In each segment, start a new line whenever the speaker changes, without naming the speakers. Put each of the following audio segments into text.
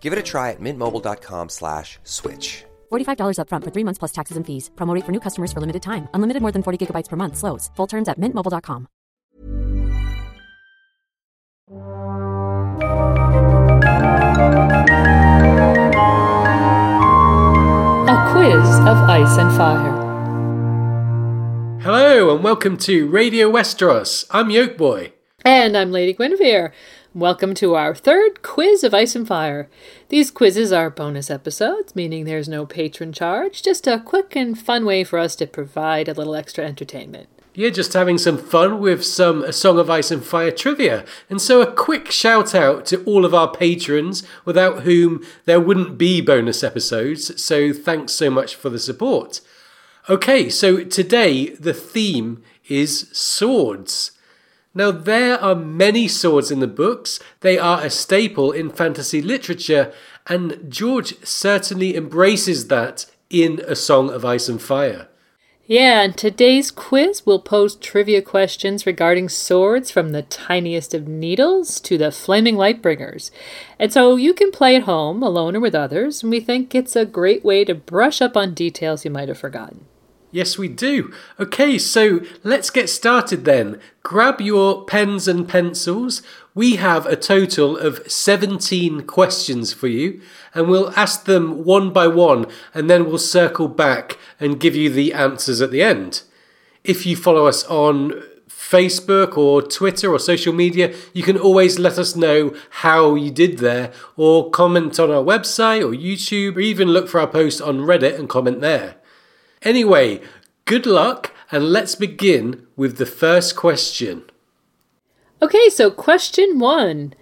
Give it a try at mintmobile.com slash switch.
$45 upfront for three months plus taxes and fees. Promote for new customers for limited time. Unlimited more than 40 gigabytes per month. Slows. Full terms at mintmobile.com.
A quiz of ice and fire.
Hello and welcome to Radio Westeros. I'm Yolkboy.
And I'm Lady Gwynhyfvar. Welcome to our third quiz of Ice and Fire. These quizzes are bonus episodes, meaning there's no patron charge, just a quick and fun way for us to provide a little extra entertainment.
Yeah, just having some fun with some A Song of Ice and Fire trivia. And so a quick shout out to all of our patrons, without whom there wouldn't be bonus episodes. So thanks so much for the support. Okay, so today the theme is swords. Now, there are many swords in the books. They are a staple in fantasy literature, and George certainly embraces that in A Song of Ice and Fire.
Yeah, and today's quiz will pose trivia questions regarding swords from the tiniest of needles to the flaming lightbringers. And so you can play at home, alone or with others, and we think it's a great way to brush up on details you might have forgotten.
Yes, we do. Okay, so let's get started then. Grab your pens and pencils. We have a total of 17 questions for you, and we'll ask them one by one, and then we'll circle back and give you the answers at the end. If you follow us on Facebook or Twitter or social media, you can always let us know how you did there, or comment on our website or YouTube, or even look for our post on Reddit and comment there. Anyway, good luck, and let's begin with the first question.
Okay, so question one.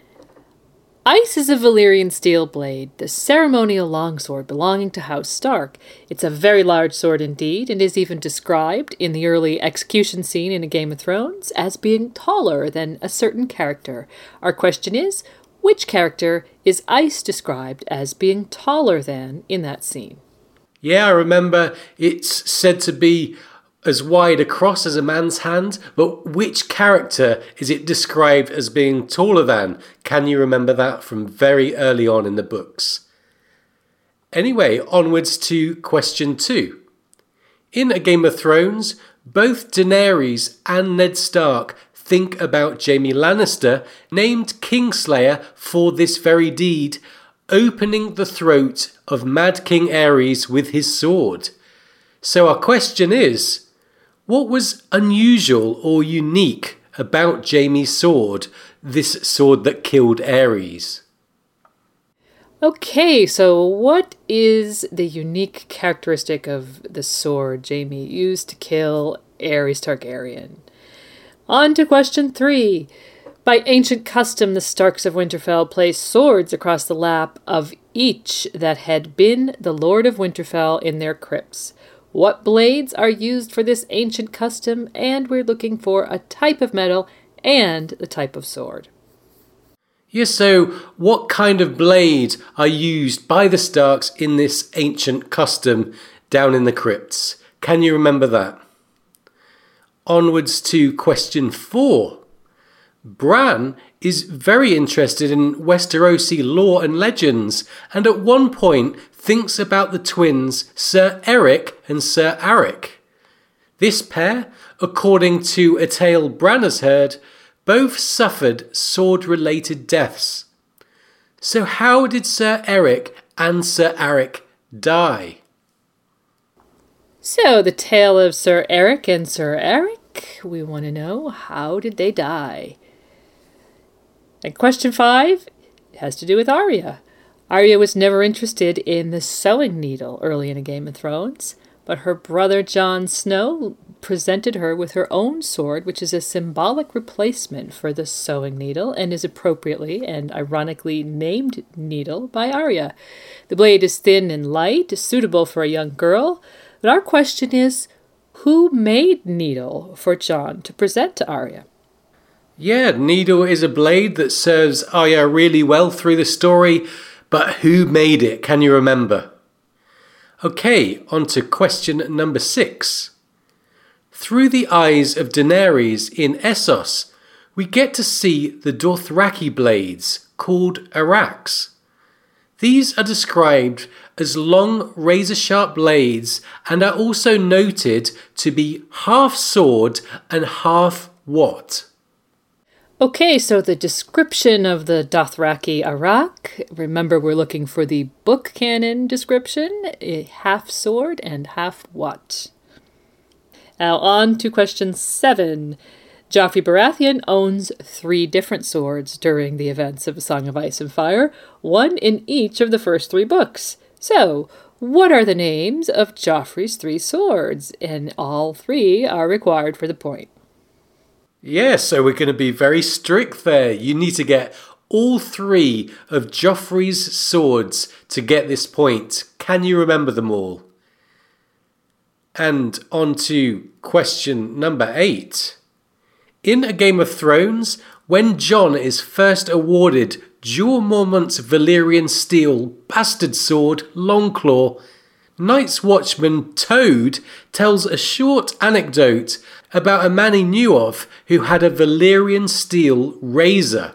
Ice is a Valyrian steel blade, the ceremonial longsword belonging to House Stark. It's a very large sword indeed, and is even described in the early execution scene in A Game of Thrones as being taller than a certain character. Our question is which character is Ice described as being taller than in that scene?
Yeah, I remember it's said to be as wide across as a man's hand, but which character is it described as being taller than? Can you remember that from very early on in the books? Anyway, onwards to question two. In A Game of Thrones, both Daenerys and Ned Stark think about Jaime Lannister, named Kingslayer for this very deed, opening the throat of Mad King Aerys with his sword. So our question is what was unusual or unique about Jaime's sword, this sword that killed Aerys?
Okay, so what is the unique characteristic of the sword Jaime used to kill Aerys Targaryen? On to question three. By ancient custom, the Starks of Winterfell placed swords across the lap of each that had been the Lord of Winterfell in their crypts. What blades are used for this ancient custom? And we're looking for a type of metal and the type of sword.
Yes, so what kind of blades are used by the Starks in this ancient custom down in the crypts? Can you remember that? Onwards to question four. Bran is very interested in Westerosi lore and legends, and at one point thinks about the twins Sir Eric and Sir Arryk. This pair, according to a tale Bran has heard, both suffered sword related deaths. So, how did Sir Eric and Sir Eric die?
So, the tale of Sir Eric and Sir Eric, we want to know how did they die? And question five has to do with Arya. Arya was never interested in the sewing needle early in A Game of Thrones, but her brother Jon Snow presented her with her own sword, which is a symbolic replacement for the sewing needle and is appropriately and ironically named needle by Arya. The blade is thin and light, suitable for a young girl, but our question is who made needle for Jon to present to Arya?
Yeah, needle is a blade that serves oh Arya really well through the story, but who made it? Can you remember? Okay, on to question number six. Through the eyes of Daenerys in Essos, we get to see the Dothraki blades called araks. These are described as long razor sharp blades and are also noted to be half sword and half what?
Okay, so the description of the Dothraki Arak. Remember, we're looking for the book canon description a half sword and half what? Now, on to question seven. Joffrey Baratheon owns three different swords during the events of A Song of Ice and Fire, one in each of the first three books. So, what are the names of Joffrey's three swords? And all three are required for the point.
Yeah, so we're going to be very strict there. You need to get all three of Joffrey's swords to get this point. Can you remember them all? And on to question number eight. In A Game of Thrones, when Jon is first awarded Jeor Mormont's Valyrian steel bastard sword, Longclaw, Night's Watchman Toad tells a short anecdote about a man he knew of who had a Valyrian steel razor.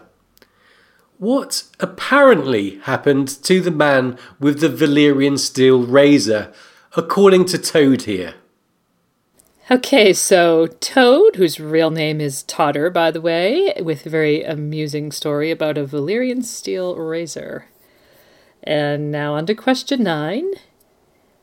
What apparently happened to the man with the Valyrian steel razor, according to Toad here?
Okay, so Toad, whose real name is Todder, by the way, with a very amusing story about a Valyrian steel razor. And now on to question nine.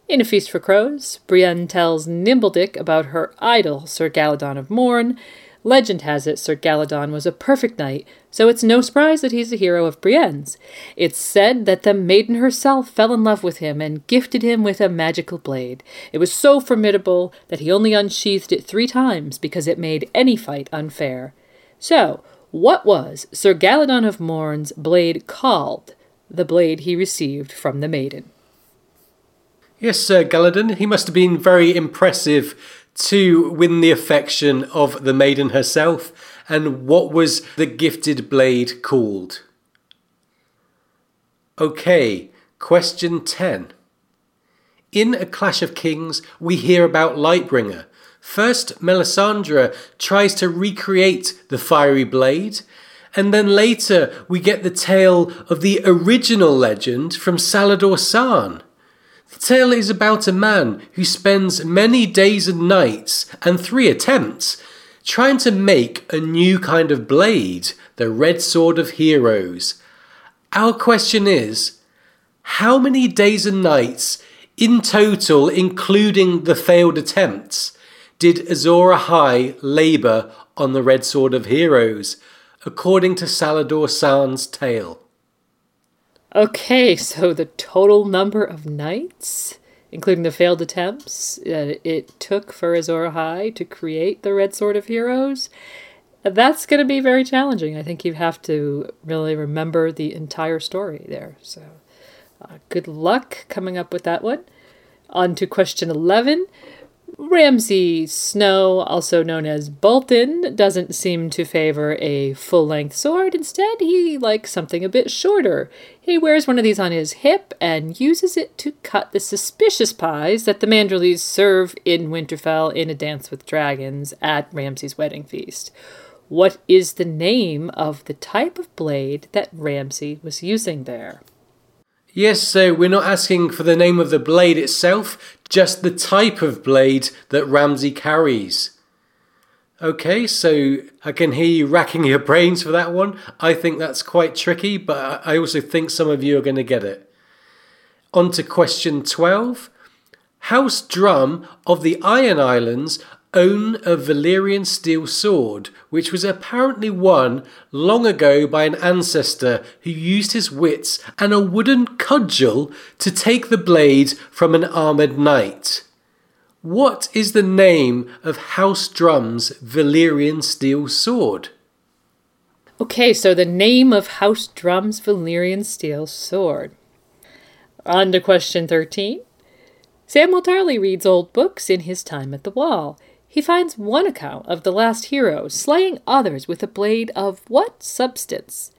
In A Feast for Crows, Brienne tells Nimbledick about her idol, Sir Galladon of Morn. Legend has it Sir Galladon was a perfect knight, so it's no surprise that he's a hero of Brienne's. It's said that the maiden herself fell in love with him and gifted him with a magical blade. It was so formidable that he only unsheathed it three times because it made any fight unfair. So, what was Sir Galladon of Morn's blade called? The blade he received from the maiden.
Yes, Sir Galladon, he must have been very impressive to win the affection of the maiden herself. And what was the gifted blade called? Okay, question 10. In A Clash of Kings, we hear about Lightbringer. First, Melisandre tries to recreate the fiery blade, and then later we get the tale of the original legend from Salladhor Saan. The tale is about a man who spends many days and nights and three attempts trying to make a new kind of blade, the Red Sword of Heroes. Our question is how many days and nights in total, including the failed attempts, did Azor Ahai labour on the Red Sword of Heroes, according to Salladhor Saan's tale?
Okay, so the total number of nights, including the failed attempts uh, it took for Azor Ahai to create the Red Sword of Heroes, that's going to be very challenging. I think you have to really remember the entire story there. So, uh, good luck coming up with that one. On to question 11. Ramsay Snow, also known as Bolton, doesn't seem to favor a full length sword. Instead, he likes something a bit shorter. He wears one of these on his hip and uses it to cut the suspicious pies that the Manderleys serve in Winterfell in A Dance with Dragons at Ramsay's wedding feast. What is the name of the type of blade that Ramsay was using there?
Yes, so we're not asking for the name of the blade itself, just the type of blade that Ramsay carries. Okay, so I can hear you racking your brains for that one. I think that's quite tricky, but I also think some of you are going to get it. On to question 12. House Drum of the Iron Islands own a Valyrian steel sword, which was apparently won long ago by an ancestor who used his wits and a wooden cudgel to take the blade from an armoured knight. What is the name of House Drum's Valyrian steel sword?
Okay, so the name of House Drum's Valyrian steel sword. On to question 13. Samwell Tarly reads old books in his time at the wall. He finds one account of the last hero slaying others with a blade of what substance?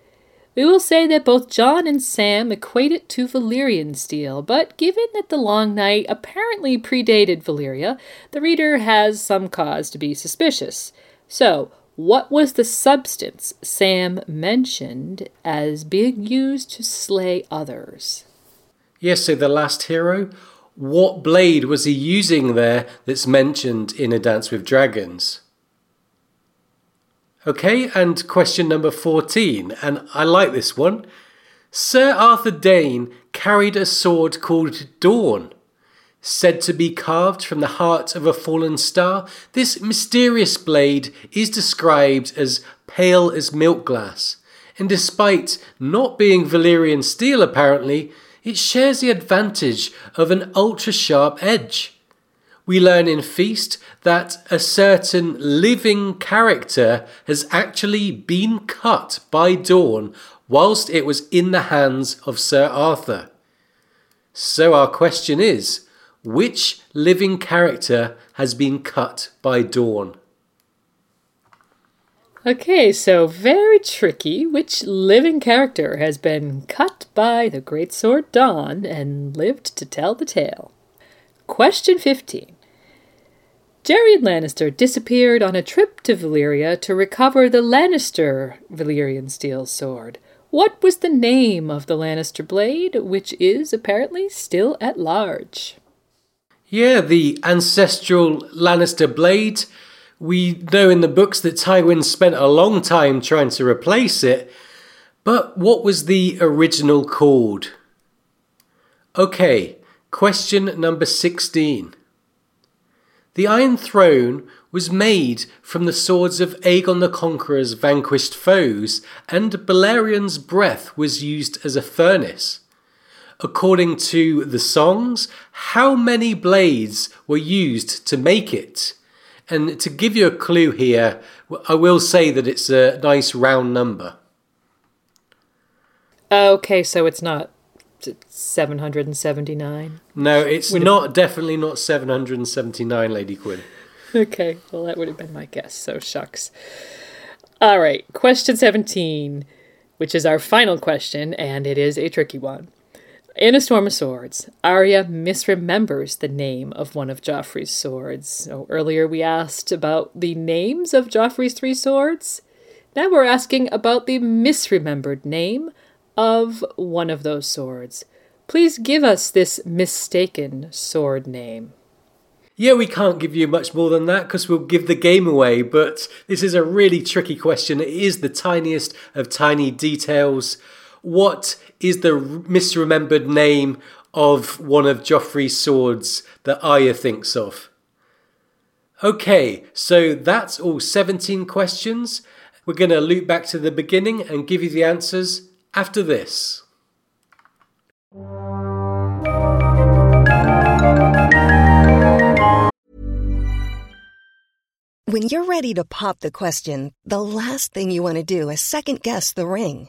We will say that both Jon and Sam equate it to Valyrian steel, but given that the Long Night apparently predated Valyria, the reader has some cause to be suspicious. So, what was the substance Sam mentioned as being used to slay others?
Yes, so the last hero. What blade was he using there that's mentioned in A Dance with Dragons? Okay, and question number 14, and I like this one. Sir Arthur Dayne carried a sword called Dawn. Said to be carved from the heart of a fallen star, this mysterious blade is described as pale as milk glass, and despite not being Valyrian steel apparently, it shares the advantage of an ultra sharp edge we learn in Feast that a certain living character has actually been cut by Dawn whilst it was in the hands of Sir Arthur. So our question is which living character has been cut by Dawn?
Okay, so very tricky. Which living character has been cut by the great sword Dawn and lived to tell the tale? Question 15. Gerion Lannister disappeared on a trip to Valyria to recover the Lannister Valyrian steel sword. What was the name of the Lannister blade, which is apparently still at large?
Yeah, the ancestral Lannister blade. We know in the books that Tywin spent a long time trying to replace it, but what was the original called? Okay, question number 16. The Iron Throne was made from the swords of Aegon the Conqueror's vanquished foes, and Balerion's breath was used as a furnace. According to the songs, how many blades were used to make it? And to give you a clue here, I will say that it's a nice round number.
Oh, okay, so it's not 779?
No, it's would not, it... definitely not 779, Lady Quinn.
Okay, well, that would have been my guess, so shucks. All right, question 17, which is our final question, and it is a tricky one. In A Storm of Swords, Arya misremembers the name of one of Joffrey's swords. So earlier we asked about the names of Joffrey's three swords. Now we're asking about the misremembered name of one of those swords. Please give us this mistaken sword name.
Yeah, we can't give you much more than that because we'll give the game away, but this is a really tricky question. It is the tiniest of tiny details. What is the misremembered name of one of Joffrey's swords that Arya thinks of? Okay, so that's all 17 questions. We're going to loop back to the beginning and give you the answers after this.
When you're ready to pop the question, the last thing you want to do is second guess the ring.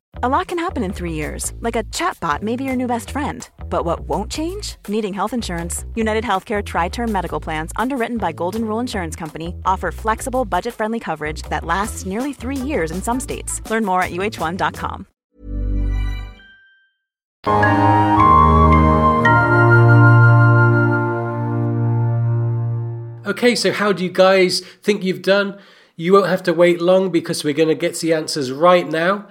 A lot can happen in three years, like a chatbot may be your new best friend. But what won't change? Needing health insurance. United Healthcare Tri Term Medical Plans, underwritten by Golden Rule Insurance Company, offer flexible, budget friendly coverage that lasts nearly three years in some states. Learn more at UH1.com.
Okay, so how do you guys think you've done? You won't have to wait long because we're going to get the answers right now.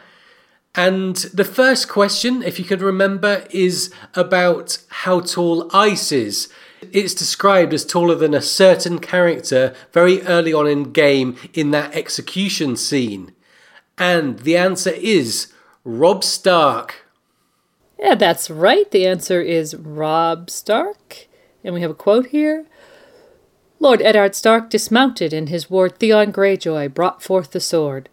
And the first question, if you could remember, is about how tall ice is. It's described as taller than a certain character very early on in game in that execution scene. And the answer is Robb Stark.
Yeah, that's right. The answer is Robb Stark. And we have a quote here. Lord Eddard Stark dismounted, and his ward Theon Greyjoy brought forth the sword.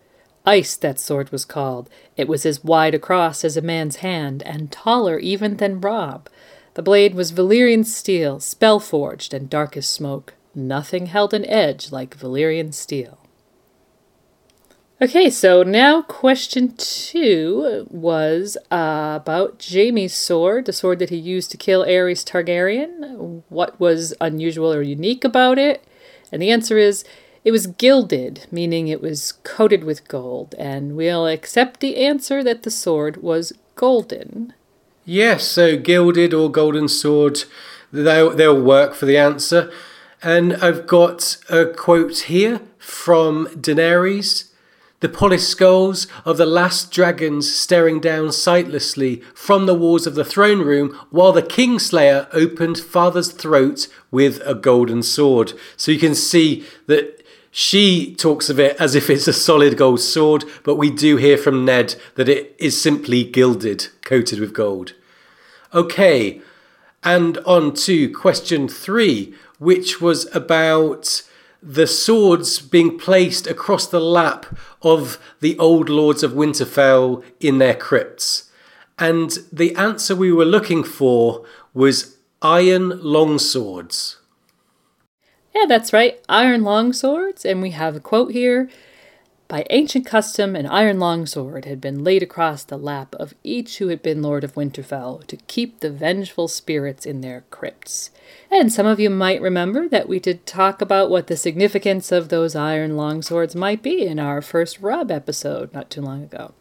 Ice that sword was called. It was as wide across as a man's hand, and taller even than Robb. The blade was Valyrian steel, spell forged and dark as smoke. Nothing held an edge like Valyrian steel. Okay, so now question two was uh, about Jaime's sword, the sword that he used to kill Aerys Targaryen. What was unusual or unique about it? And the answer is it was gilded, meaning it was coated with gold. And we'll accept the answer that the sword was golden.
Yes, so gilded or golden sword, they'll, they'll work for the answer. And I've got a quote here from Daenerys. The polished skulls of the last dragons staring down sightlessly from the walls of the throne room while the Kingslayer opened father's throat with a golden sword. So you can see that she talks of it as if it's a solid gold sword, but we do hear from Ned that it is simply gilded, coated with gold. Okay, and on to question three, which was about the swords being placed across the lap of the old lords of Winterfell in their crypts. And the answer we were looking for was iron longswords.
Yeah, that's right, iron longswords. And we have a quote here by ancient custom, an iron longsword had been laid across the lap of each who had been Lord of Winterfell to keep the vengeful spirits in their crypts. And some of you might remember that we did talk about what the significance of those iron longswords might be in our first Robb episode not too long ago.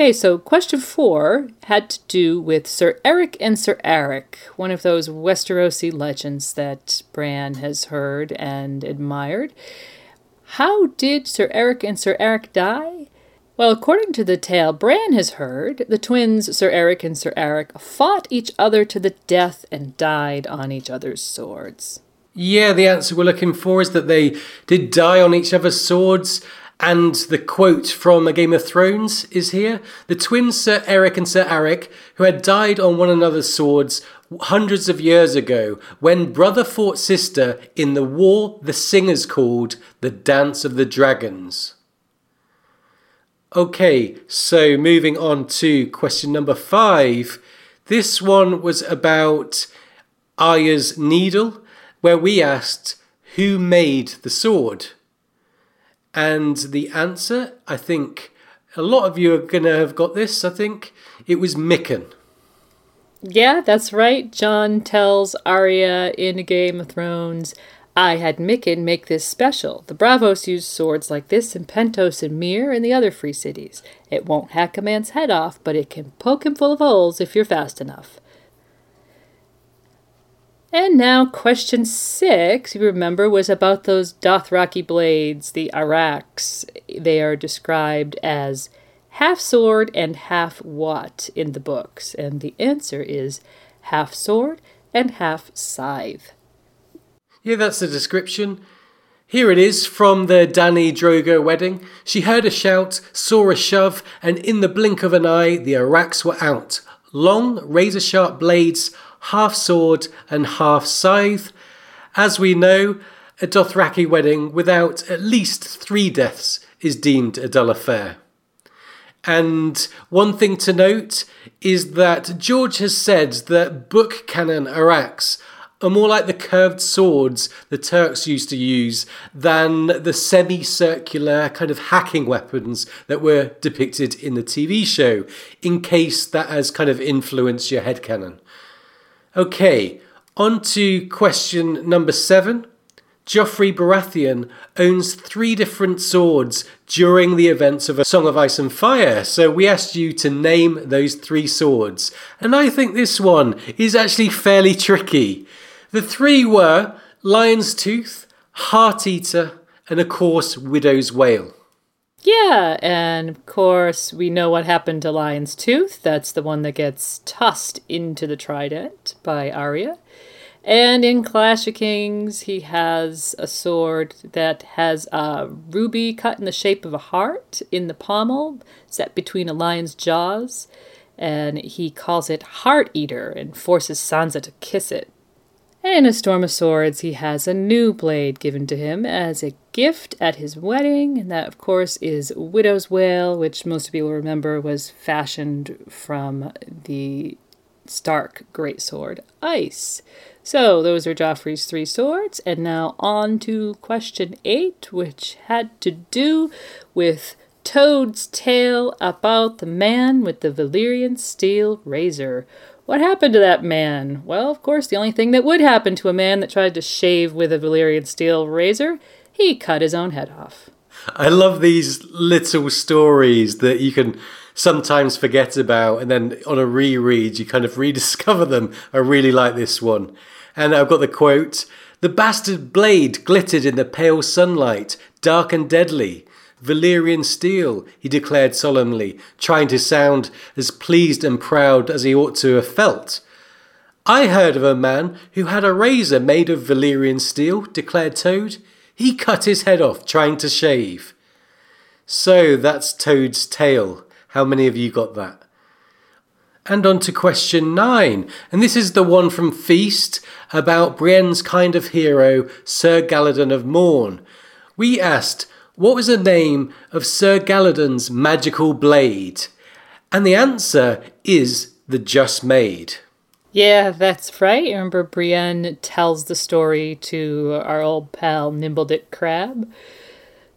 Okay, so question four had to do with Sir Eric and Sir Eric, one of those Westerosi legends that Bran has heard and admired. How did Sir Eric and Sir Eric die? Well, according to the tale Bran has heard, the twins Sir Eric and Sir Eric fought each other to the death and died on each other's swords.
Yeah, the answer we're looking for is that they did die on each other's swords. And the quote from A Game of Thrones is here. The twins Sir Eric and Sir Arryk, who had died on one another's swords hundreds of years ago, when brother fought sister in the war the singers called the Dance of the Dragons. Okay, so moving on to question number five. This one was about Arya's needle, where we asked, Who made the sword? And the answer, I think a lot of you are going to have got this, I think. It was Mikken.
Yeah, that's right. Jon tells Arya in Game of Thrones, I had Mikken make this special. The Bravos use swords like this in Pentos and Myr and the other free cities. It won't hack a man's head off, but it can poke him full of holes if you're fast enough. And now, question six, you remember, was about those Dothraki blades, the araks. They are described as half sword and half what in the books, and the answer is half sword and half scythe.
Yeah, that's the description. Here it is from the Dany Drogo wedding. She heard a shout, saw a shove, and in the blink of an eye, the araks were out. Long, razor sharp blades half sword and half scythe. As we know, a Dothraki wedding without at least three deaths is deemed a dull affair. And one thing to note is that George has said that book canon araks are more like the curved swords the Turks used to use than the semicircular kind of hacking weapons that were depicted in the TV show, in case that has kind of influenced your headcanon. Okay, on to question number seven. Joffrey Baratheon owns three different swords during the events of A Song of Ice and Fire, so we asked you to name those three swords. And I think this one is actually fairly tricky. The three were Lion's Tooth, Heart Eater, and of course, Widow's Wail.
Yeah, and of course, we know what happened to Lion's Tooth. That's the one that gets tossed into the trident by Arya. And in Clash of Kings, he has a sword that has a ruby cut in the shape of a heart in the pommel, set between a lion's jaws. And he calls it Heart Eater and forces Sansa to kiss it. And in A Storm of Swords, he has a new blade given to him as a gift at his wedding, and that, of course, is Widow's Wail, which most people remember was fashioned from the Stark greatsword Ice. So, those are Joffrey's three swords, and now on to question eight, which had to do with Toad's tale about the man with the Valyrian steel razor. What happened to that man? Well, of course, the only thing that would happen to a man that tried to shave with a Valyrian steel razor, he cut his own head off.
I love these little stories that you can sometimes forget about, and then on a reread, you kind of rediscover them. I really like this one. And I've got the quote The bastard blade glittered in the pale sunlight, dark and deadly. Valyrian steel, he declared solemnly, trying to sound as pleased and proud as he ought to have felt. I heard of a man who had a razor made of Valyrian steel, declared Toad. He cut his head off trying to shave. So that's Toad's tale. How many of you got that? And on to question nine. And this is the one from Feast about Brienne's kind of hero, Sir Galladon of Morn. We asked, what was the name of Sir Galladon's magical blade? And the answer is the Just Maid.
Yeah, that's right. Remember, Brienne tells the story to our old pal Nimbledick Crab.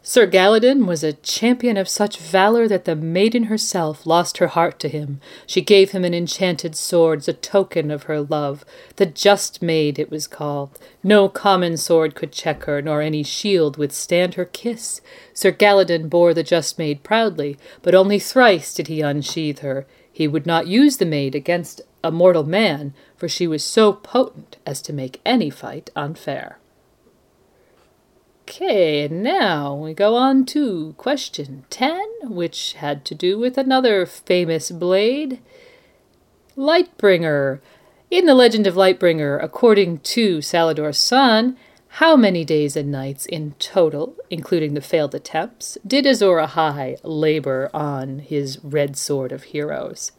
Sir Galladon was a champion of such valor that the maiden herself lost her heart to him. She gave him an enchanted sword as a token of her love. The Just Maid it was called. No common sword could check her, nor any shield withstand her kiss. Sir Galladon bore the Just Maid proudly, but only thrice did he unsheathe her. He would not use the maid against a mortal man, for she was so potent as to make any fight unfair. Okay, now we go on to question 10, which had to do with another famous blade Lightbringer. In the legend of Lightbringer, according to Salladhor Saan, how many days and nights in total, including the failed attempts, did Azor Ahai labor on his Red Sword of Heroes?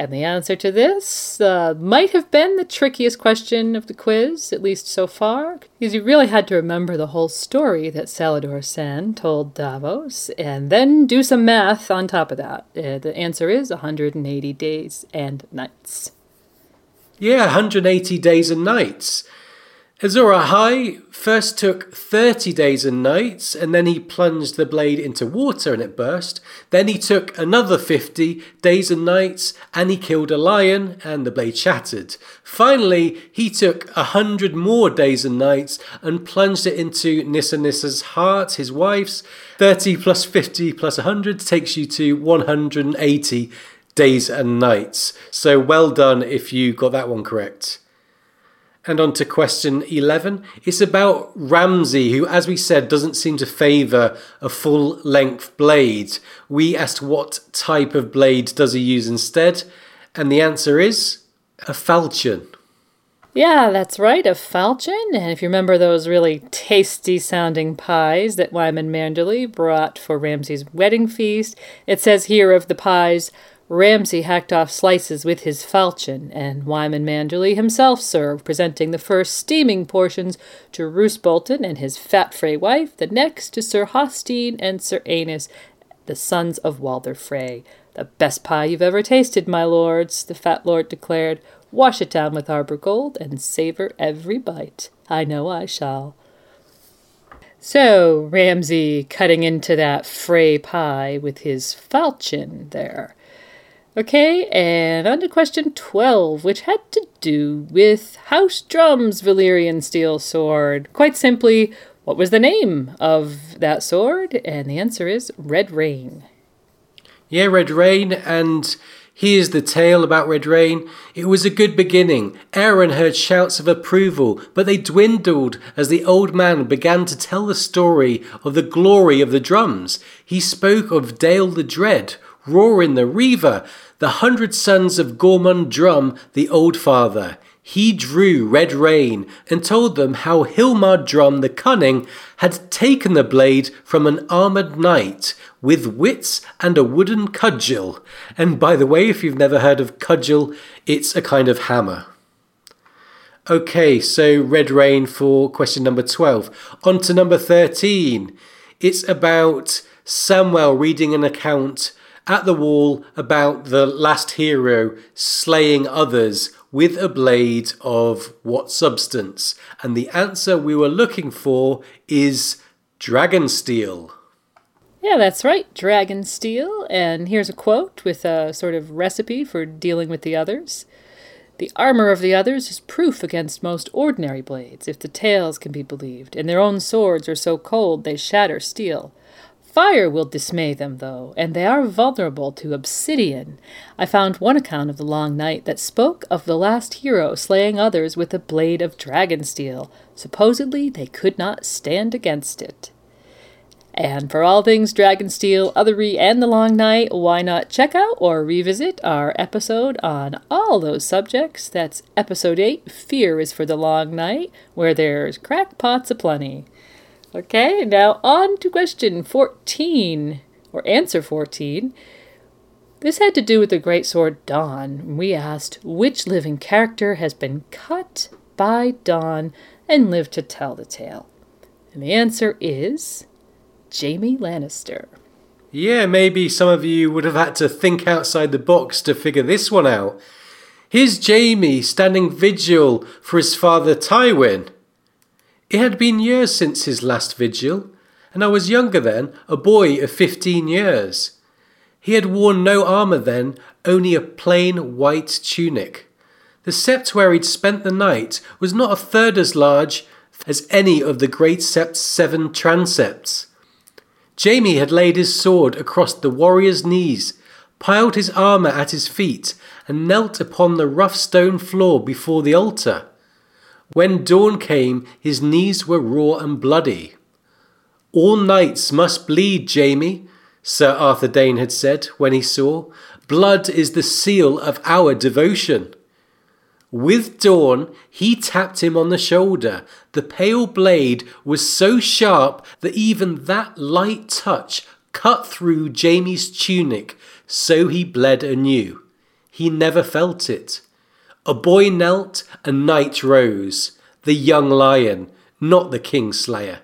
And the answer to this uh, might have been the trickiest question of the quiz, at least so far, because you really had to remember the whole story that Salladhor Saan told Davos, and then do some math on top of that. Uh, the answer is 180 days and nights.
Yeah, 180 days and nights. Azor Ahai first took 30 days and nights, and then he plunged the blade into water and it burst. Then he took another 50 days and nights, and he killed a lion, and the blade shattered. Finally, he took a hundred more days and nights and plunged it into Nissa Nissa's heart, his wife's. 30 plus 50 plus 100 takes you to 180 days and nights. So well done if you got that one correct. And on to question 11. It's about Ramsay, who, as we said, doesn't seem to favour a full length blade. We asked what type of blade does he use instead, and the answer is a falchion.
Yeah, that's right, a falchion. And if you remember those really tasty sounding pies that Wyman Manderly brought for Ramsay's wedding feast, it says here of the pies, Ramsay hacked off slices with his falchion, and Wyman Manderly himself served, presenting the first steaming portions to Roose Bolton and his fat Frey wife, the next to Sir Hosteen and Sir Aenys, the sons of Walder Frey. The best pie you've ever tasted, my lords, the fat lord declared. Wash it down with arbor gold and savor every bite. I know I shall. So, Ramsay cutting into that Frey pie with his falchion there. Okay, and on to question 12, which had to do with House Drum's Valyrian steel sword. Quite simply, what was the name of that sword? And the answer is Red Rain.
Yeah, Red Rain, and here's the tale about Red Rain. It was a good beginning. Aeron heard shouts of approval, but they dwindled as the old man began to tell the story of the glory of the drums. He spoke of Dale the Dread, Roryn the Reaver, the hundred sons of Gormond Drumm, the Old Father. He drew Red Rain and told them how Hilmar Drumm the Cunning had taken the blade from an armoured knight with wits and a wooden cudgel. And by the way, if you've never heard of cudgel, it's a kind of hammer. Okay, so Red Rain for question number 12. On to number 13. It's about Samwell reading an account at the wall about the last hero slaying others with a blade of what substance? And the answer we were looking for is dragon steel.
Yeah, that's right, dragon steel. And here's a quote with a sort of recipe for dealing with the others. The armor of the others is proof against most ordinary blades, if the tales can be believed, and their own swords are so cold they shatter steel. Fire will dismay them, though, and they are vulnerable to obsidian. I found one account of the long night that spoke of the last hero slaying others with a blade of dragon steel. Supposedly, they could not stand against it. And for all things Dragon Steel, Otherry, and The Long Night, why not check out or revisit our episode on all those subjects? That's episode 8, Fear is for the Long Night, where there's crackpots aplenty. Okay, now on to question 14, or answer 14. This had to do with the great sword Dawn. We asked which living character has been cut by Dawn and lived to tell the tale. And the answer is Jaime Lannister.
Yeah, maybe some of you would have had to think outside the box to figure this one out. Here's Jamie standing vigil for his father Tywin. It had been years since his last vigil, and I was younger then, a boy of fifteen years. He had worn no armour then, only a plain white tunic. The sept where he'd spent the night was not a third as large as any of the great sept's seven transepts. Jaime had laid his sword across the warrior's knees, piled his armour at his feet, and knelt upon the rough stone floor before the altar. When dawn came, his knees were raw and bloody. All knights must bleed, Jaime, Sir Arthur Dayne had said when he saw. Blood is the seal of our devotion. With dawn, he tapped him on the shoulder. The pale blade was so sharp that even that light touch cut through Jaime's tunic, so he bled anew. He never felt it. A boy knelt, a knight rose, the young lion, not the king slayer.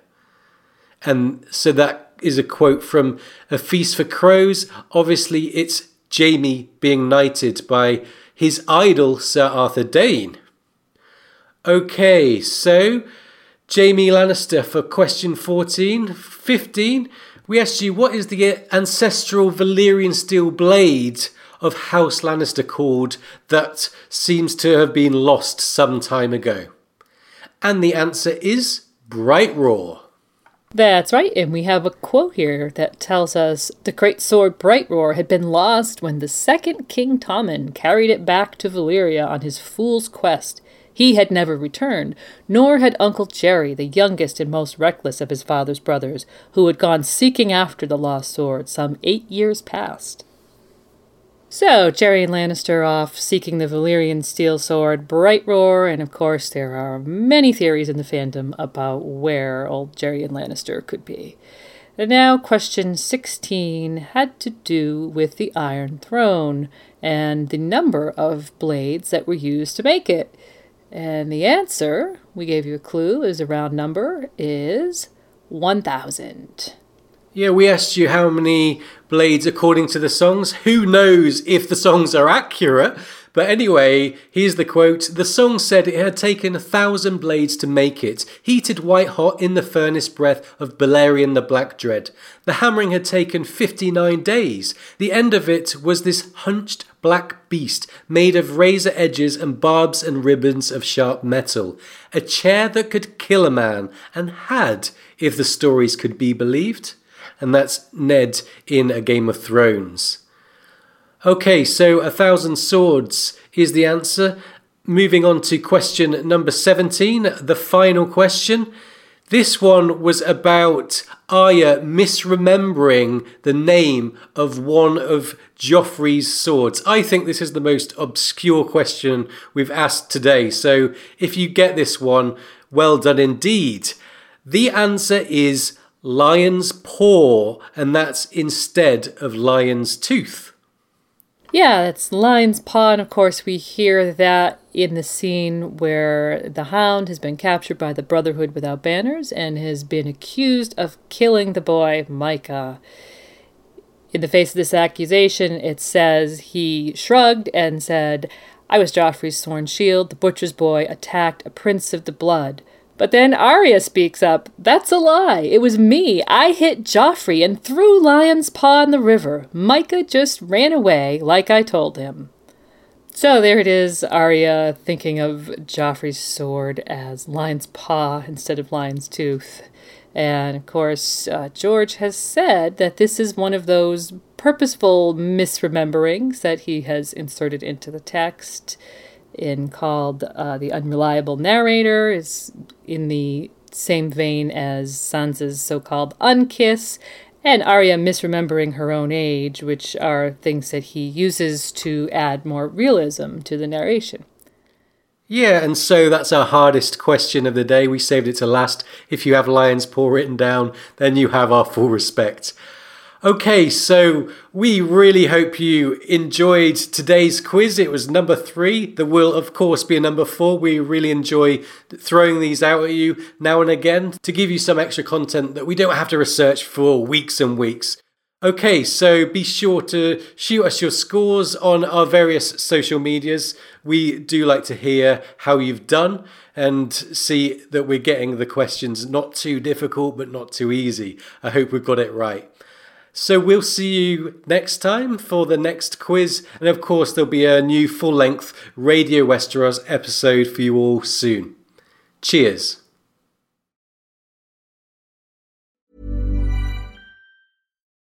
And so that is a quote from A Feast for Crows. Obviously, it's Jaime being knighted by his idol, Sir Arthur Dayne. Okay, so Jaime Lannister for question 14. 15, we asked you what is the ancestral Valyrian steel blade of House Lannister called that seems to have been lost some time ago? And the answer is Bright Roar.
That's right, and we have a quote here that tells us the great sword Bright Roar had been lost when the second King Tommen carried it back to Valyria on his fool's quest. He had never returned, nor had Uncle Gerion, the youngest and most reckless of his father's brothers, who had gone seeking after the lost sword some eight years past. So, Gerion Lannister off seeking the Valyrian steel sword, Bright Roar, and of course, there are many theories in the fandom about where old Gerion Lannister could be. And now, question 16 had to do with the Iron Throne and the number of blades that were used to make it. And the answer, we gave you a clue, is a round number, is 1,000.
Yeah, we asked you how many blades according to the songs. Who knows if the songs are accurate? But anyway, here's the quote. The song said it had taken a thousand blades to make it, heated white hot in the furnace breath of Balerion the Black Dread. The hammering had taken 59 days. The end of it was this hunched black beast made of razor edges and barbs and ribbons of sharp metal. A chair that could kill a man, and had, if the stories could be believed. And that's Ned in A Game of Thrones. Okay, so a thousand swords is the answer. Moving on to question number 17, the final question. This one was about Arya misremembering the name of one of Joffrey's swords. I think this is the most obscure question we've asked today, so if you get this one, well done indeed. The answer is lion's paw, and that's instead of lion's tooth.
Yeah, it's Lion's Paw, and of course, we hear that in the scene where the hound has been captured by the Brotherhood without banners and has been accused of killing the boy, Mycah. In the face of this accusation, it says he shrugged and said, I was Joffrey's sworn shield. The butcher's boy attacked a prince of the blood. But then Arya speaks up. That's a lie. It was me. I hit Joffrey and threw Lion's Paw in the river. Mycah just ran away like I told him. So there it is, Arya thinking of Joffrey's sword as Lion's Paw instead of Lion's Tooth. And of course, uh, George has said that this is one of those purposeful misrememberings that he has inserted into the text in called uh, The Unreliable Narrator is in the same vein as Sansa's so called Unkiss, and Arya misremembering her own age, which are things that he uses to add more realism to the narration.
Yeah, and so that's our hardest question of the day. We saved it to last. If you have Lion's Paw written down, then you have our full respect. Okay, so we really hope you enjoyed today's quiz. It was number three. There will, of course, be a number four. We really enjoy throwing these out at you now and again to give you some extra content that we don't have to research for weeks and weeks. Okay, so be sure to shoot us your scores on our various social medias. We do like to hear how you've done and see that we're getting the questions not too difficult but not too easy. I hope we've got it right. So we'll see you next time for the next quiz. And of course, there'll be a new full length Radio Westeros episode for you all soon. Cheers.